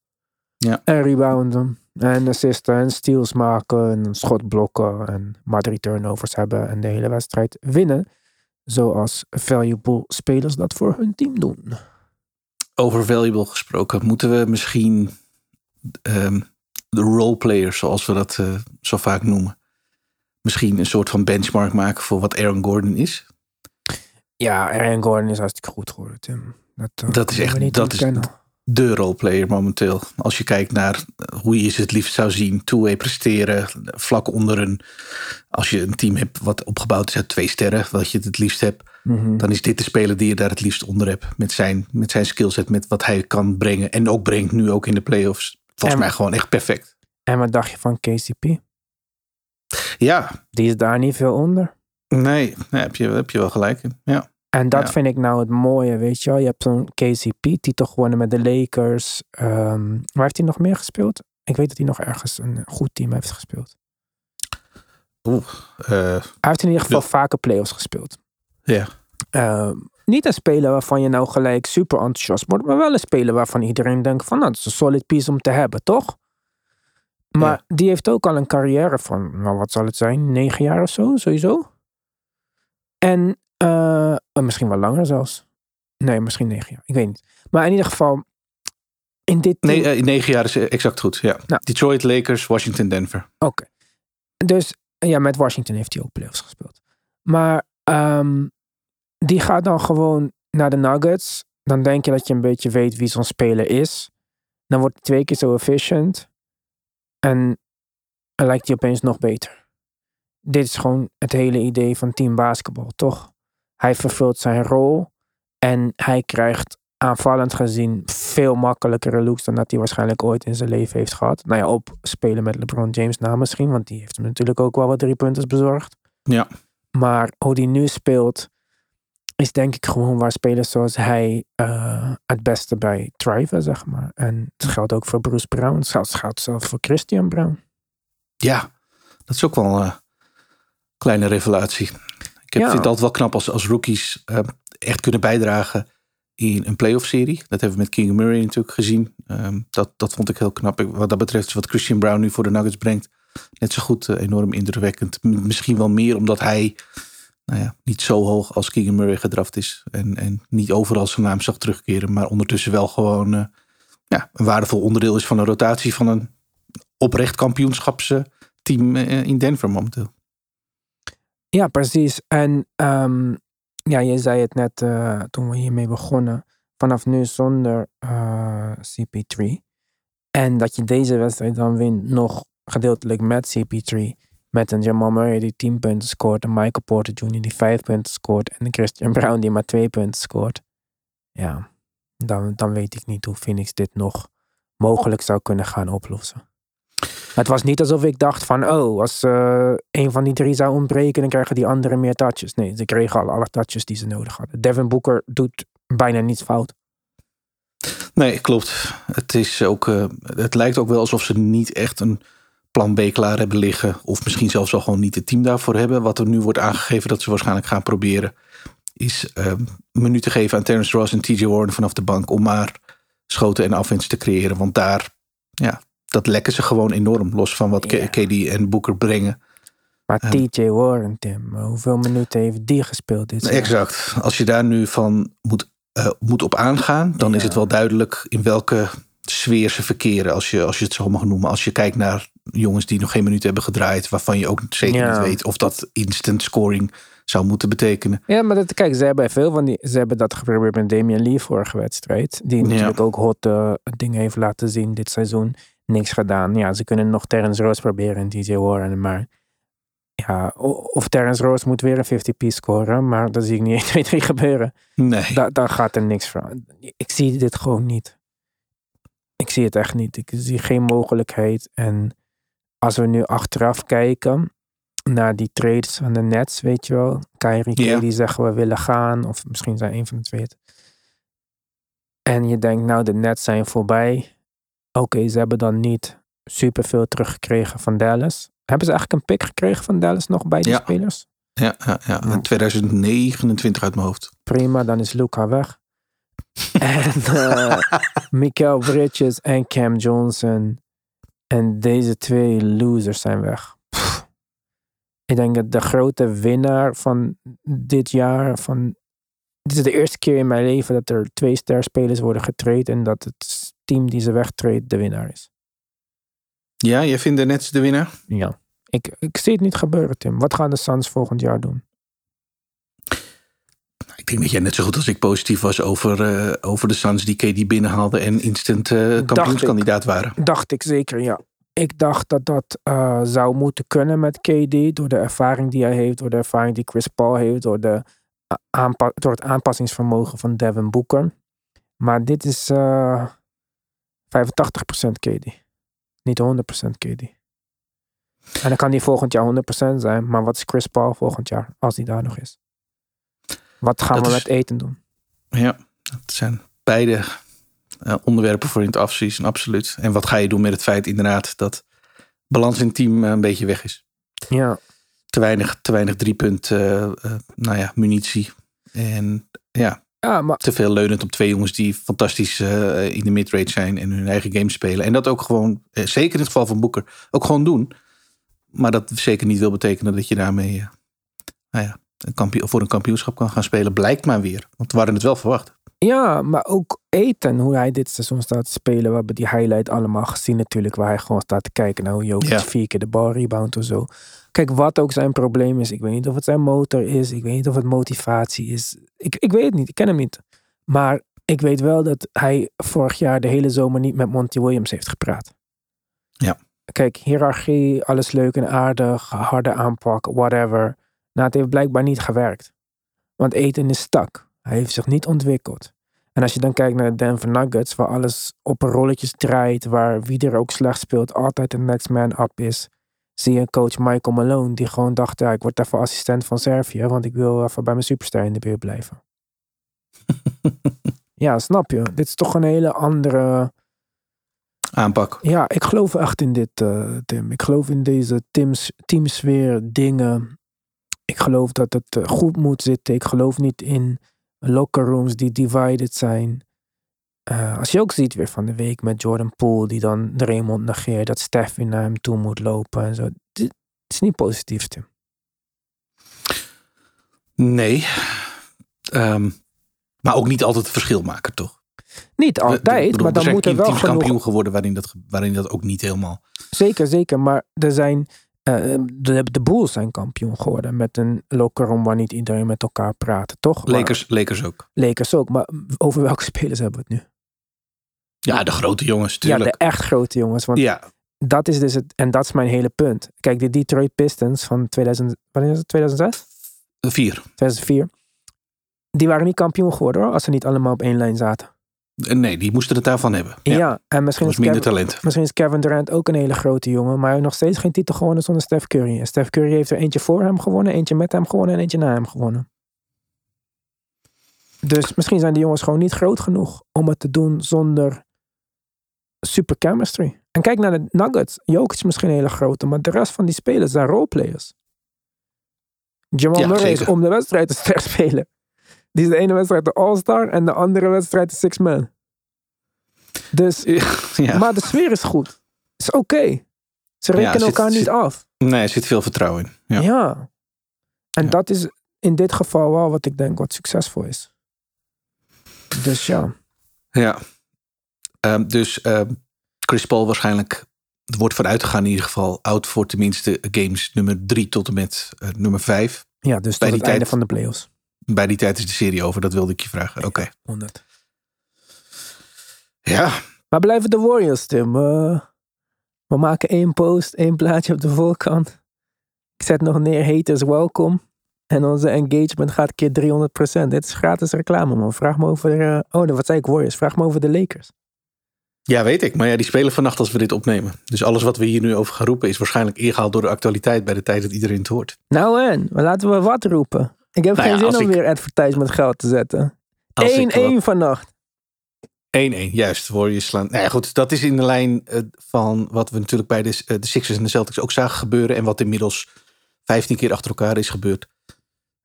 Ja. En rebounden. En assisten en steals maken en schot blokken en maar drie turnovers hebben en de hele wedstrijd winnen. Zoals valuable spelers dat voor hun team doen. Over valuable gesproken, moeten we misschien ehm, de roleplayers, zoals we dat eh, zo vaak noemen, misschien een soort van benchmark maken voor wat Aaron Gordon is? Ja, Aaron Gordon is hartstikke goed geworden, Tim. Dat, eh, Dat is we echt- niet dat is- de roleplayer momenteel. Als je kijkt naar hoe je ze het liefst zou zien. Two-way presteren, vlak onder een... Als je een team hebt wat opgebouwd is uit twee sterren, wat je het liefst hebt. Mhm. Dan is dit de speler die je daar het liefst onder hebt. Met zijn, met zijn skillset, met wat hij kan brengen. En ook brengt nu ook in de playoffs. Volgens En- mij gewoon echt perfect. En wat dacht je van KCP? Ja, Die is daar niet veel onder. nee, daar heb je, heb je wel gelijk in. Ja. En dat Ja. vind ik nou het mooie, weet je wel. Je hebt zo'n KCP, titel gewonnen met de Lakers. Ehm, waar heeft hij nog meer gespeeld? Ik weet dat hij nog ergens een goed team heeft gespeeld. Oeh, eh, Hij heeft in ieder geval Ja. vaker playoffs gespeeld. ja. Ehm, niet een speler waarvan je nou gelijk super enthousiast wordt, maar wel een speler waarvan iedereen denkt van, nou, dat is een solid piece om te hebben, toch? Maar die heeft ook al een carrière van, nou, wat zal het zijn, negen jaar of zo, sowieso. En eh, eh, misschien wel langer zelfs. Nee, misschien negen jaar, ik weet niet. Maar in ieder geval, in dit team- Nee, eh, negen jaar is exact goed. Ja. Nou. Detroit, Lakers, Washington, Denver. Oké. Dus ja, met Washington heeft hij ook playoffs gespeeld. Maar ehm, die gaat dan gewoon naar de Nuggets. Dan denk je dat je een beetje weet wie zo'n speler is. Dan wordt hij twee keer zo efficient. En dan lijkt hij opeens nog beter. Dit is gewoon het hele idee van team basketbal, toch? Hij vervult zijn rol. En hij krijgt aanvallend gezien veel makkelijkere looks dan dat hij waarschijnlijk ooit in zijn leven heeft gehad. Nou ja, op spelen met LeBron James na misschien, want die heeft hem natuurlijk ook wel wat drie punten bezorgd. Ja. Maar hoe die nu speelt, is denk ik gewoon waar spelers zoals hij eh, het beste bij thriven, zeg maar. En het geldt ook voor Bruce Brown, het geldt, het geldt zelfs voor Christian Brown. Ja, dat is ook wel een eh, kleine revelatie. Ik heb, Ja. vind het altijd wel knap als, als rookies eh, echt kunnen bijdragen in een playoff serie. Dat hebben we met King Murray natuurlijk gezien. Ehm, dat, dat vond ik heel knap. Wat dat betreft wat Christian Brown nu voor de Nuggets brengt. Net zo goed, enorm indrukwekkend. Misschien wel meer omdat hij nou ja, niet zo hoog als Keegan Murray gedraft is. En, en niet overal zijn naam zag terugkeren. Maar ondertussen wel gewoon eh, ja, een waardevol onderdeel is van een rotatie van een oprecht kampioenschapsteam eh, in Denver momenteel. Ja, precies. En ehm, ja, je zei het net eh, toen we hiermee begonnen. Vanaf nu zonder eh, CP3. En dat je deze wedstrijd dan wint nog gedeeltelijk met CP3. Met een Jamal Murray die 10 punten scoort. Een Michael Porter Jr. die 5 punten scoort. En een Christian Brown die maar 2 punten scoort. Ja, dan, dan weet ik niet hoe Phoenix dit nog mogelijk zou kunnen gaan oplossen. Het was niet alsof ik dacht van, oh, als eh, een van die drie zou ontbreken, dan krijgen die anderen meer touches. Nee, ze kregen al alle touches die ze nodig hadden. Devin Booker doet bijna niets fout. Nee, klopt. Het, is ook, eh, het lijkt ook wel alsof ze niet echt een plan B klaar hebben liggen. Of misschien zelfs al gewoon niet het team daarvoor hebben. Wat er nu wordt aangegeven dat ze waarschijnlijk gaan proberen. Is eh, een minuut te geven aan Terrence Ross en TJ Warren vanaf de bank. Om maar schoten en afwinst te creëren. Want daar, ja, dat lekken ze gewoon enorm. Los van wat KD en Booker brengen. Maar Ja. TJ Warren, Tim, hoeveel minuten heeft die gespeeld dit? Exact. Als je daar nu van moet, eh, moet op aangaan, dan is het wel duidelijk in welke sfeer ze verkeren. Als je, als je het zo mag noemen. Als je kijkt naar jongens die nog geen minuut hebben gedraaid, waarvan je ook zeker Ja. niet weet of dat instant scoring zou moeten betekenen. Ja, maar dat, kijk, ze hebben veel van die. Ze hebben dat geprobeerd met Damian Lee vorige wedstrijd. Die Ja. natuurlijk ook hot eh, dingen heeft laten zien dit seizoen. Niks gedaan. Ja, ze kunnen nog Terrence Rose proberen en DJ Warren. Maar ja, of Terrence Rose moet weer een 50-piece scoren. Maar dat zie ik niet 1, 2, 3 gebeuren. Nee. Da daar gaat er niks van. Ik zie dit gewoon niet. Ik zie het echt niet. Ik zie geen mogelijkheid. En als we nu achteraf kijken naar die trades van de Nets, weet je wel. Kyrie die zeggen we willen gaan. Of misschien zijn een van de twee. En je denkt nou de Nets zijn voorbij. Oké, ze hebben dan niet superveel teruggekregen van Dallas. Hebben ze eigenlijk een pick gekregen van Dallas nog bij die Ja. spelers? Ja, ja, ja. Ja. In 2029 uit mijn hoofd. Prima, dan is Luca weg. En eh Mikael Bridges en Cam Johnson. En deze twee losers zijn weg. Pff. Ik denk dat de grote winnaar van dit jaar, van, dit is de eerste keer in mijn leven dat er twee sterspelers worden getraind en dat het team die ze wegtreedt de winnaar is. Ja, jij vindt de Nets de winnaar? Ja. Ik, ik zie het niet gebeuren, Tim. Wat gaan de Suns volgend jaar doen? Ik denk dat jij net zo goed als ik positief was over, eh, over de Suns die KD binnenhaalden en instant kampioenskandidaat waren. Dacht ik zeker, ja. Ik dacht dat dat eh, zou moeten kunnen met KD. Door de ervaring die hij heeft, door de ervaring die Chris Paul heeft, door, de aanpa- door het aanpassingsvermogen van Devin Booker. Maar dit is eh 85% KD. Niet 100% KD. En dan kan die volgend jaar 100% zijn. Maar wat is Chris Paul volgend jaar, als die daar nog is? Wat gaan Dat we is- met eten doen? Ja, het zijn beide eh, onderwerpen voor in het afseason, absoluut. En wat ga je doen met het feit inderdaad dat balans in het team eh, een beetje weg is. Ja, Te weinig, te weinig driepunt, eh, nou ja, munitie. En ja, ja maar te veel leunend op twee jongens die fantastisch in de midrange zijn en hun eigen game spelen. En dat ook gewoon, zeker in het geval van Boeker, ook gewoon doen. Maar dat zeker niet wil betekenen dat je daarmee nou ja, een voor een kampioenschap kan gaan spelen. Blijkt maar weer. Want we hadden het wel verwacht. Ja, maar ook Eten, hoe hij dit seizoen staat te spelen. We hebben die highlight allemaal gezien natuurlijk. Waar hij gewoon staat te kijken naar hoe Jokic Ja. vier keer de bal rebound of zo. Kijk, wat ook zijn probleem is. Ik weet niet of het zijn motor is. Ik weet niet of het motivatie is. Ik, ik weet het niet. Ik ken hem niet. Maar ik weet wel dat hij vorig jaar de hele zomer niet met Monty Williams heeft gepraat. Ja. Kijk, hiërarchie, alles leuk en aardig. Harde aanpak, whatever. Nou, het heeft blijkbaar niet gewerkt. Want Eten is stak. Hij heeft zich niet ontwikkeld. En als je dan kijkt naar de Denver Nuggets, waar alles op rolletjes draait, waar wie er ook slecht speelt, altijd de next man up is, zie je coach Michael Malone, die gewoon dacht, ja, ik word even assistent van Servië, want ik wil even bij mijn superster in de buurt blijven. ja, snap je? Dit is toch een hele andere... Aanpak. Ja, ik geloof echt in dit, eh, Tim. Ik geloof in deze teams, teamsfeer dingen. Ik geloof dat het eh, goed moet zitten. Ik geloof niet in locker rooms die divided zijn. Eh, als je ook ziet weer van de week met Jordan Poole, die dan Raymond negeert, dat Steffi naar hem toe moet lopen en zo. Dit is niet positief, Tim. Nee. Ehm, maar ook niet altijd het verschil maken, toch? Niet altijd, bedoel, maar dan moet er wel teams genoeg kampioen geworden waarin dat, waarin dat ook niet helemaal... Zeker, zeker. Maar er zijn. Eh, de, de Bulls zijn kampioen geworden met een locker room waar niet iedereen met elkaar praat, toch? Maar- Lakers, Lakers ook. Lakers ook. Maar over welke spelers hebben we het nu? Ja, de grote jongens, Ja, tuurlijk. de echt grote jongens. Want Ja, dat is dus het. En dat is mijn hele punt. Kijk, de Detroit Pistons van 2000. Wanneer is het? 2006? vier. 2004. Die waren niet kampioen geworden hoor, als ze niet allemaal op één lijn zaten. Eh, Nee, die moesten het daarvan hebben. Ja, Ja, en misschien is, minder Kevin, talent. misschien is Kevin Durant ook een hele grote jongen, maar hij heeft nog steeds geen titel gewonnen zonder Steph Curry. En Steph Curry heeft er eentje voor hem gewonnen, eentje met hem gewonnen en eentje na hem gewonnen. Dus misschien zijn die jongens gewoon niet groot genoeg om het te doen zonder super chemistry. En kijk naar de Nuggets. Jokic is misschien een hele grote, maar de rest van die spelers zijn roleplayers. Jamal Ja, Murray is om de wedstrijd te spelen. Die is de ene wedstrijd de All-Star en de andere wedstrijd de Six Man. Dus, Ja. maar de sfeer is goed. Is oké. Ze rekenen zit- elkaar niet zit- af. Nee, er zit veel vertrouwen in. Ja. Ja. En dat is in dit geval wel wat ik denk wat succesvol is. Dus ja. Ja. Ehm, dus ehm, Chris Paul waarschijnlijk, er wordt vanuit gegaan in ieder geval, out voor tenminste games nummer drie tot en met eh, nummer vijf. Ja, dus tot Bij het die einde tijd- van de playoffs. Bij die tijd is de serie over, dat wilde ik je vragen. Oké. 100. Ja, Maar blijven de Warriors, Tim? Eh, we maken één post, één plaatje op de voorkant. Ik zet nog neer haters welkom. En onze engagement gaat keer 300%. Dit is gratis reclame, man. Vraag me over... eh, oh, wat zei ik? Warriors. Vraag me over de Lakers. ja, weet ik. Maar ja, die spelen vannacht als we dit opnemen. Dus alles wat we hier nu over gaan roepen is waarschijnlijk ingehaald door de actualiteit bij de tijd dat iedereen het hoort. Nou en, laten we wat roepen. Ik heb Nou geen ja, zin om ik- weer advertisement geld te zetten. 1-1 Als ik wat- vannacht. 1-1, juist. Warriors slaan. Nou ja, goed, dat is in de lijn eh, van wat we natuurlijk bij de, eh, de Sixers en de Celtics ook zagen gebeuren. En wat inmiddels 15 keer achter elkaar is gebeurd.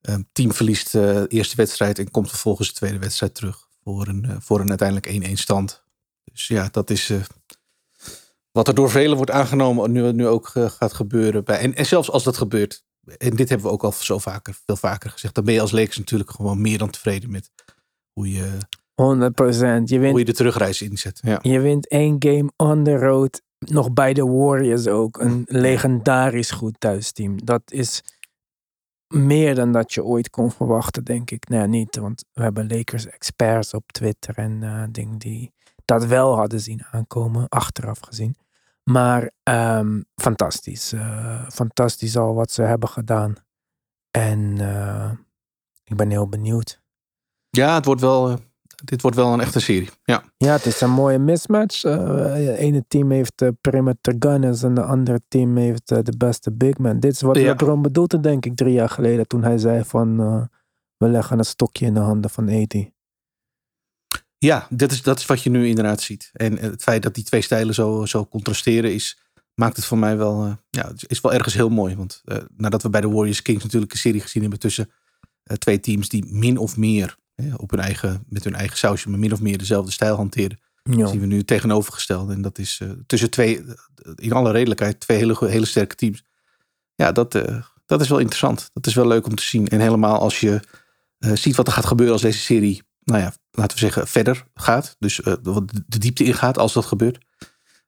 Eh, team verliest eh, de eerste wedstrijd en komt vervolgens de tweede wedstrijd terug. Voor een, voor een uiteindelijk 1-1 stand. Dus ja, dat is, wat er door velen wordt aangenomen, nu, nu ook gaat gebeuren. Bij, en, en zelfs als dat gebeurt, en dit hebben we ook al zo vaker, veel vaker gezegd, dan ben je als Lakers natuurlijk gewoon meer dan tevreden met hoe je, 100%. Je hoe wint, je de terugreis inzet. Ja. je wint één game on the road. Nog bij de Warriors ook. Een legendarisch goed thuisteam. Dat is meer dan dat je ooit kon verwachten, denk ik. Nee, niet. Want we hebben Lakers experts op Twitter en eh dingen die dat wel hadden zien aankomen, achteraf gezien. Maar ehm, fantastisch. eh, fantastisch al wat ze hebben gedaan. En eh, ik ben heel benieuwd. ja, het wordt wel, eh, dit wordt wel een echte serie. Ja, Ja, het is een mooie mismatch. Het ene team heeft de perimeter gunners en de andere team heeft de beste big man. Dit is wat Ja. LeBron bedoelde, denk ik, drie jaar geleden. Toen hij zei van, we leggen een stokje in de handen van AD. Ja dat, is, dat is wat je nu inderdaad ziet. En het feit dat die twee stijlen zo, zo contrasteren is, maakt het voor mij wel, eh, ja, is wel ergens heel mooi. Want eh, nadat we bij de Warriors Kings natuurlijk een serie gezien hebben tussen eh, twee teams die min of meer hè, op hun eigen, met hun eigen sausje, maar min of meer dezelfde stijl hanteren. Ja. zien we nu tegenovergesteld. En dat is eh, tussen twee, eh, in alle redelijkheid, twee hele, hele sterke teams. Ja, dat, eh, dat is wel interessant. Dat is wel leuk om te zien. En helemaal als je eh, ziet wat er gaat gebeuren als deze serie, nou ja, laten we zeggen, verder gaat. Dus eh, de diepte ingaat als dat gebeurt.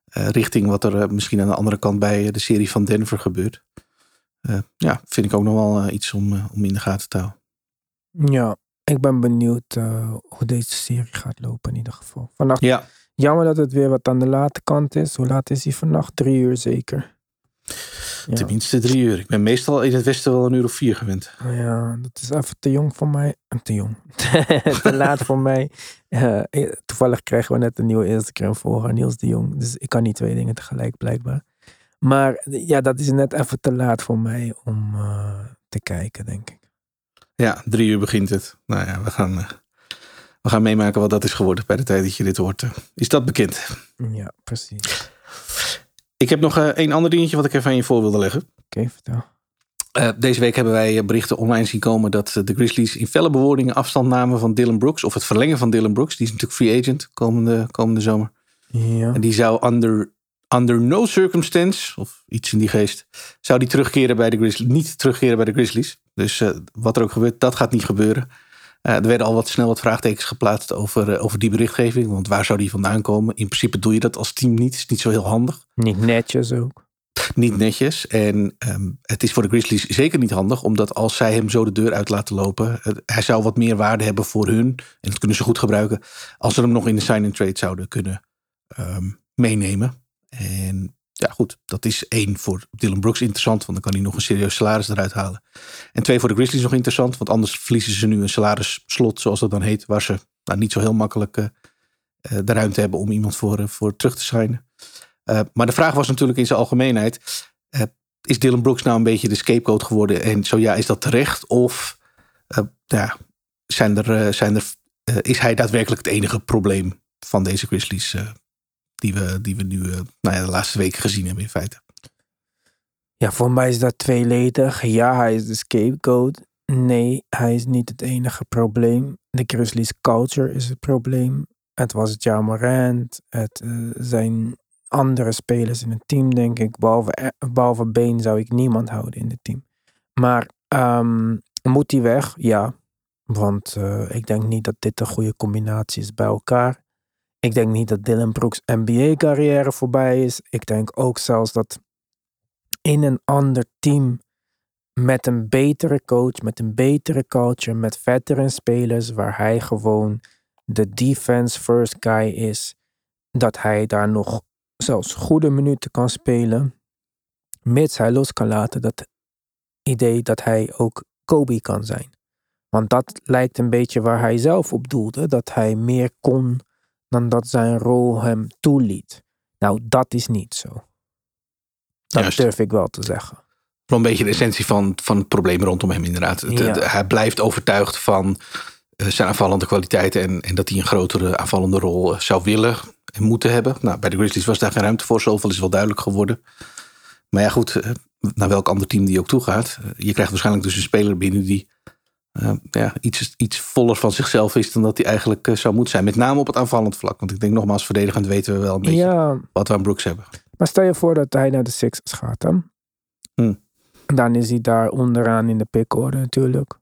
Eh, richting wat er eh, misschien aan de andere kant bij de serie van Denver gebeurt. Ja, vind ik ook nog wel iets om, om in de gaten te houden. ja, ik ben benieuwd hoe deze serie gaat lopen in ieder geval. Vannacht, Ja, jammer dat het weer wat aan de late kant is. Hoe laat is hij vannacht? Drie uur zeker. Ja. tenminste drie uur. Ik ben meestal in het westen wel een uur of vier gewend. Ja, dat is even te jong voor mij. Eh, Te jong. te laat voor mij. Eh, toevallig kregen we net een nieuwe Instagram volger, Niels de Jong. Dus ik kan niet twee dingen tegelijk blijkbaar. Maar ja, dat is net even te laat voor mij om eh, te kijken, denk ik. Ja, drie uur begint het. Nou ja, we gaan, eh, we gaan meemaken wat dat is geworden bij de tijd dat je dit hoort. Is dat bekend? Ja, precies. Ik heb nog eh, één ander dingetje wat ik even aan je voor wilde leggen. Oké, vertel. Eh, deze week hebben wij eh, berichten online zien komen dat de Grizzlies in felle bewoordingen afstand namen van Dylan Brooks. Of het verlengen van Dylan Brooks. Die is natuurlijk free agent komende, komende zomer. Ja. En die zou under, under no circumstance, of iets in die geest, zou die terugkeren bij de Grizzlies. Niet terugkeren bij de Grizzlies. Dus wat er ook gebeurt, dat gaat niet gebeuren. Eh, er werden al wat snel wat vraagtekens geplaatst over, eh, over die berichtgeving. Want waar zou die vandaan komen? In principe doe je dat als team niet. is niet zo heel handig. Niet netjes ook. Niet netjes. En ehm, het is voor de Grizzlies zeker niet handig. Omdat als zij hem zo de deur uit laten lopen. eh, hij zou wat meer waarde hebben voor hun. En dat kunnen ze goed gebruiken. Als ze hem nog in de sign-and-trade zouden kunnen ehm, meenemen. En ja, goed. Dat is één voor Dylan Brooks interessant. Want dan kan hij nog een serieus salaris eruit halen. En twee voor de Grizzlies nog interessant. Want anders verliezen ze nu een salarisslot, zoals dat dan heet. Waar ze nou, niet zo heel makkelijk eh, eh, de ruimte hebben om iemand voor, eh, voor terug te. Uh, maar de vraag was natuurlijk in zijn algemeenheid: is Dylan Brooks nou een beetje de scapegoat geworden? En zo ja, is dat terecht? Of uh, ja, zijn er, zijn er, is hij daadwerkelijk het enige probleem van deze Grizzlies die, we, die we nu nou ja, de laatste weken gezien hebben in feite? Ja, voor mij is dat tweeledig. Ja, hij is de scapegoat. Nee, hij is niet het enige probleem. De Grizzlies culture is het probleem. Het was het Ja Morant. Het uh, zijn andere spelers in het team, denk ik. Behalve, behalve Been zou ik niemand houden in het team. Maar um, moet hij weg? Ja. Want ik denk niet dat dit een goede combinatie is bij elkaar. Ik denk niet dat Dylan Brooks NBA-carrière voorbij is. Ik denk ook zelfs dat in een ander team met een betere coach, met een betere culture, met veteran spelers, waar hij gewoon de defense first guy is, dat hij daar nog zelfs goede minuten kan spelen, mits hij los kan laten dat idee dat hij ook Kobe kan zijn. Want dat lijkt een beetje waar hij zelf op doelde, dat hij meer kon dan dat zijn rol hem toeliet. Nou, dat is niet zo. Dat Juist. durf ik wel te zeggen. Wel een beetje de essentie van, van het probleem rondom hem inderdaad. Ja. Het, hij blijft overtuigd van uh, zijn aanvallende kwaliteiten en, en, dat hij een grotere aanvallende rol uh, zou willen en moeten hebben. Nou, bij de Grizzlies was daar geen ruimte voor, zoveel is wel duidelijk geworden. Maar ja goed, uh, naar welk ander team die ook toe gaat. je krijgt waarschijnlijk dus een speler binnen die ja, iets, iets voller van zichzelf is dan dat hij eigenlijk zou moeten zijn. Met name op het aanvallend vlak. Want ik denk nogmaals, verdedigend weten we wel een beetje ja, wat we aan Brooks hebben. Maar stel je voor dat hij naar de Sixers gaat, hè? Hm. Dan is hij daar onderaan in de pickorde natuurlijk.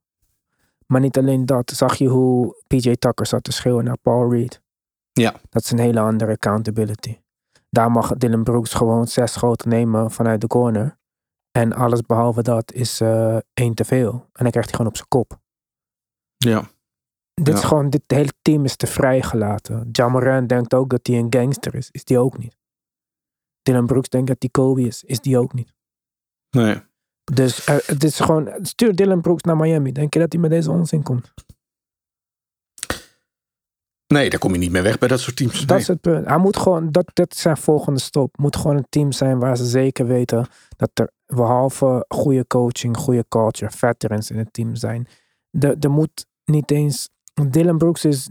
Maar niet alleen dat. Zag je hoe PJ Tucker zat te schreeuwen naar Paul Reed? Ja. Dat is een hele andere accountability. Daar mag Dylan Brooks gewoon zes schoten nemen vanuit de corner. En alles behalve dat is eh, één te veel. En dan krijgt hij gewoon op zijn kop. Ja. Dit is gewoon, dit hele team is te vrijgelaten. Jamoran denkt ook dat hij een gangster is. Is die ook niet. Dylan Brooks denkt dat hij Kobe is. Is die ook niet. Nee. Dus eh, het is gewoon, stuur Dylan Brooks naar Miami. Denk je dat hij met deze onzin komt? Nee, daar kom je niet mee weg bij dat soort teams. Dat Nee. is het punt. Hij moet gewoon, dat, dat is zijn volgende stop. Moet gewoon een team zijn waar ze zeker weten dat er behalve goede coaching, goede culture, veterans in het team zijn. Er, er moet niet eens, Dylan Brooks is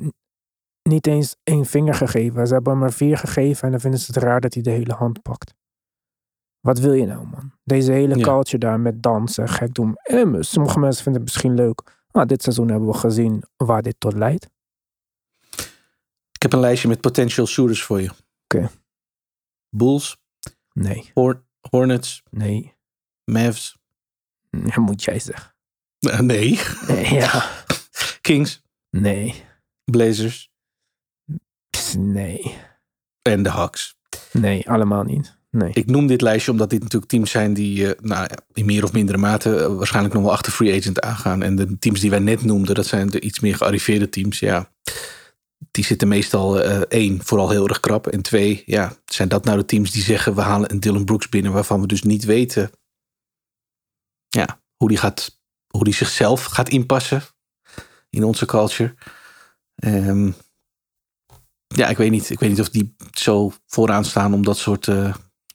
niet eens één vinger gegeven. Ze hebben hem er vier gegeven en dan vinden ze het raar dat hij de hele hand pakt. Wat wil je nou, man? Deze hele Ja. culture daar met dansen, gek doen. Eh, sommige mensen vinden het misschien leuk. Maar dit seizoen hebben we gezien waar dit tot leidt. Ik heb een lijstje met potential shooters voor je. Oké. Bulls, Nee, Hor- Hornets, nee. Mavs. Ja, moet jij zeggen. Nee. Nee, ja. Kings, Nee. Blazers Nee. en de Hawks. Nee, allemaal niet. Nee. Ik noem dit lijstje omdat dit natuurlijk teams zijn die eh, nou, in meer of mindere mate eh, waarschijnlijk nog wel achter free agent aangaan. En de teams die wij net noemden, dat zijn de iets meer gearriveerde teams. Ja, die zitten meestal eh, één, vooral heel erg krap. En twee, ja, zijn dat nou de teams die zeggen we halen een Dylan Brooks binnen waarvan we dus niet weten ja, hoe, die gaat, hoe die zichzelf gaat inpassen in onze culture. Ehm, ja, ik weet, niet, ik weet niet of die zo vooraan staan om dat soort eh,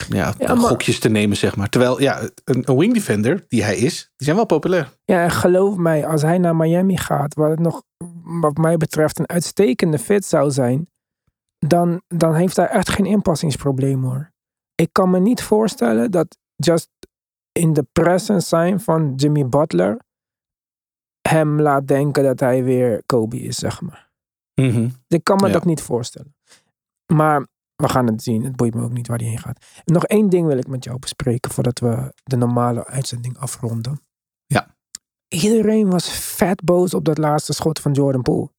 ja, Ja, maar- gokjes te nemen, zeg maar. Terwijl, ja, een, een wing defender, die hij is, die zijn wel populair. Ja, en geloof mij, als hij naar Miami gaat, waar het nog, wat mij betreft, een uitstekende fit zou zijn, dan, dan heeft hij echt geen inpassingsprobleem hoor. Ik kan me niet voorstellen dat just in de presence zijn van Jimmy Butler hem laat denken dat hij weer Kobe is, zeg maar. Ik kan me Ja. dat niet voorstellen. Maar we gaan het zien. Het boeit me ook niet waar hij heen gaat. En nog één ding wil ik met jou bespreken voordat we de normale uitzending afronden. Ja. Iedereen was vet boos op dat laatste schot van Jordan Poole.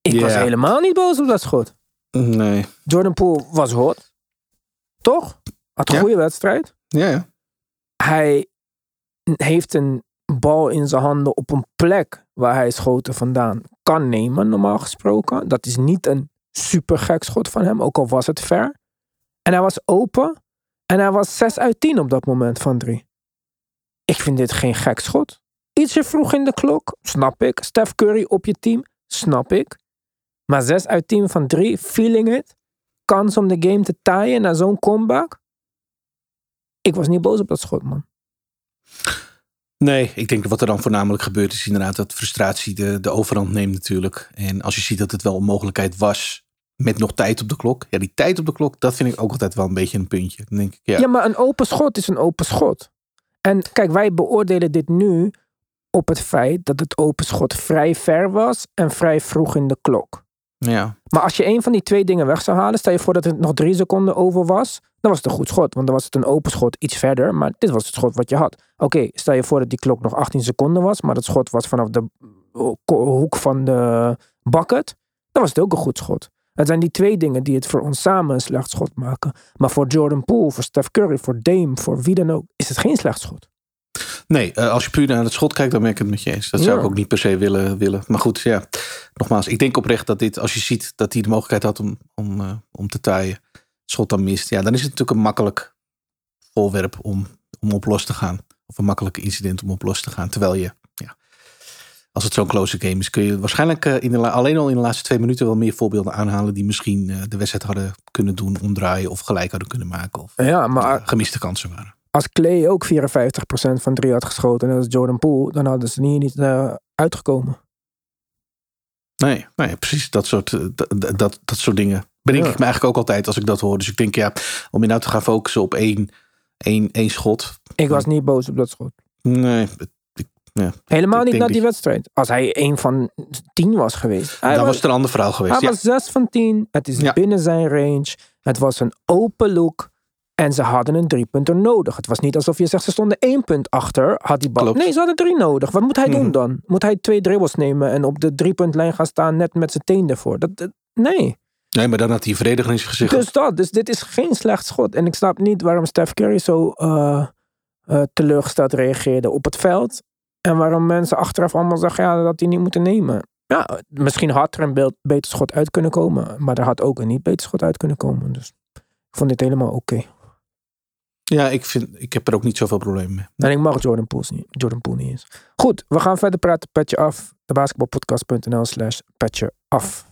Ik was helemaal niet boos op dat schot. Nee. Jordan Poole was hot. Toch? Had een Ja. goede wedstrijd. Ja, ja. Hij heeft een bal in zijn handen op een plek waar hij schoten vandaan kan nemen, normaal gesproken. Dat is niet een super gek schot van hem, ook al was het ver. En hij was open en hij was 6 uit 10 op dat moment van 3. Ik vind dit geen gek schot. Ietsje vroeg in de klok, snap ik. Steph Curry op je team, snap ik. Maar 6 uit 10 van 3, feeling it. Kans om de game te taaien na zo'n comeback. Ik was niet boos op dat schot, man. Nee, ik denk dat wat er dan voornamelijk gebeurt is inderdaad dat frustratie de, de overhand neemt natuurlijk. En als je ziet dat het wel een mogelijkheid was met nog tijd op de klok. Ja, die tijd op de klok, dat vind ik ook altijd wel een beetje een puntje. Denk ik, ja, Ja. maar een open schot is een open schot. En kijk, wij beoordelen dit nu op het feit dat het open schot vrij ver was en vrij vroeg in de klok. Ja. Maar als je een van die twee dingen weg zou halen, stel je voor dat het nog drie seconden over was, dan was het een goed schot. Want dan was het een open schot iets verder, maar dit was het schot wat je had. Oké, stel je voor dat die klok nog 18 seconden was, maar dat schot was vanaf de ko- hoek van de bucket, dan was het ook een goed schot. Het zijn die twee dingen die het voor ons samen een slecht schot maken. Maar voor Jordan Poole, voor Steph Curry, voor Dame, voor wie dan ook, is het geen slecht schot. Nee, eh, als je puur naar het schot kijkt, dan ben ik het met je eens. Dat zou Ja. ik ook niet per se willen, willen. Maar goed, ja. Nogmaals, ik denk oprecht dat dit, als je ziet dat hij de mogelijkheid had om, om, eh, om te taaien, het schot dan mist. Ja, dan is het natuurlijk een makkelijk voorwerp om, om op los te gaan. Of een makkelijke incident om op los te gaan. Terwijl je, ja, als het zo'n close game is, kun je waarschijnlijk eh, in de, alleen al in de laatste twee minuten wel meer voorbeelden aanhalen die misschien de wedstrijd hadden kunnen doen, omdraaien of gelijk hadden kunnen maken. Of Ja, maar gemiste kansen waren. Als Clay ook 54% van drie had geschoten en dat is Jordan Poole, dan hadden ze hier niet eh, uitgekomen. Nee, nee, precies dat soort, eh, dat, dat, dat soort dingen. Bedenk Ja. ik me eigenlijk ook altijd als ik dat hoor. Dus ik denk, ja, om je nou te gaan focussen op één, één, één schot. Ik was niet boos op dat schot. Nee, ja. Helemaal niet na die wedstrijd. Als hij een van tien was geweest. Hij dan was was, het een ander verhaal geweest. hij Ja. was zes van tien. Het is Ja. binnen zijn range. Het was een open look. En ze hadden een drie punter nodig. Het was niet alsof je zegt ze stonden één punt achter. Had die bal. Klopt. Nee, ze hadden drie nodig. Wat moet hij doen Mhm. dan? Moet hij twee dribbles nemen en op de driepuntlijn gaan staan net met zijn teen ervoor? Dat, dat- nee. Nee, maar dan had hij verdediger in zijn gezicht. Dus dat. Dus dit is geen slecht schot. En ik snap niet waarom Steph Curry zo eh, teleurgesteld reageerde op het veld. En waarom mensen achteraf allemaal zeggen ja, dat hij niet moeten nemen. Ja, misschien had er een beter schot uit kunnen komen. Maar er had ook een niet beter schot uit kunnen komen. Dus ik vond dit helemaal oké. Ja, ik, vind, ik heb er ook niet zoveel problemen mee. En ik mag Jordan Poole niet, Jordan Poole niet eens. Goed, we gaan verder praten. Petje af. De basketbalpodcast.nl slash petje af.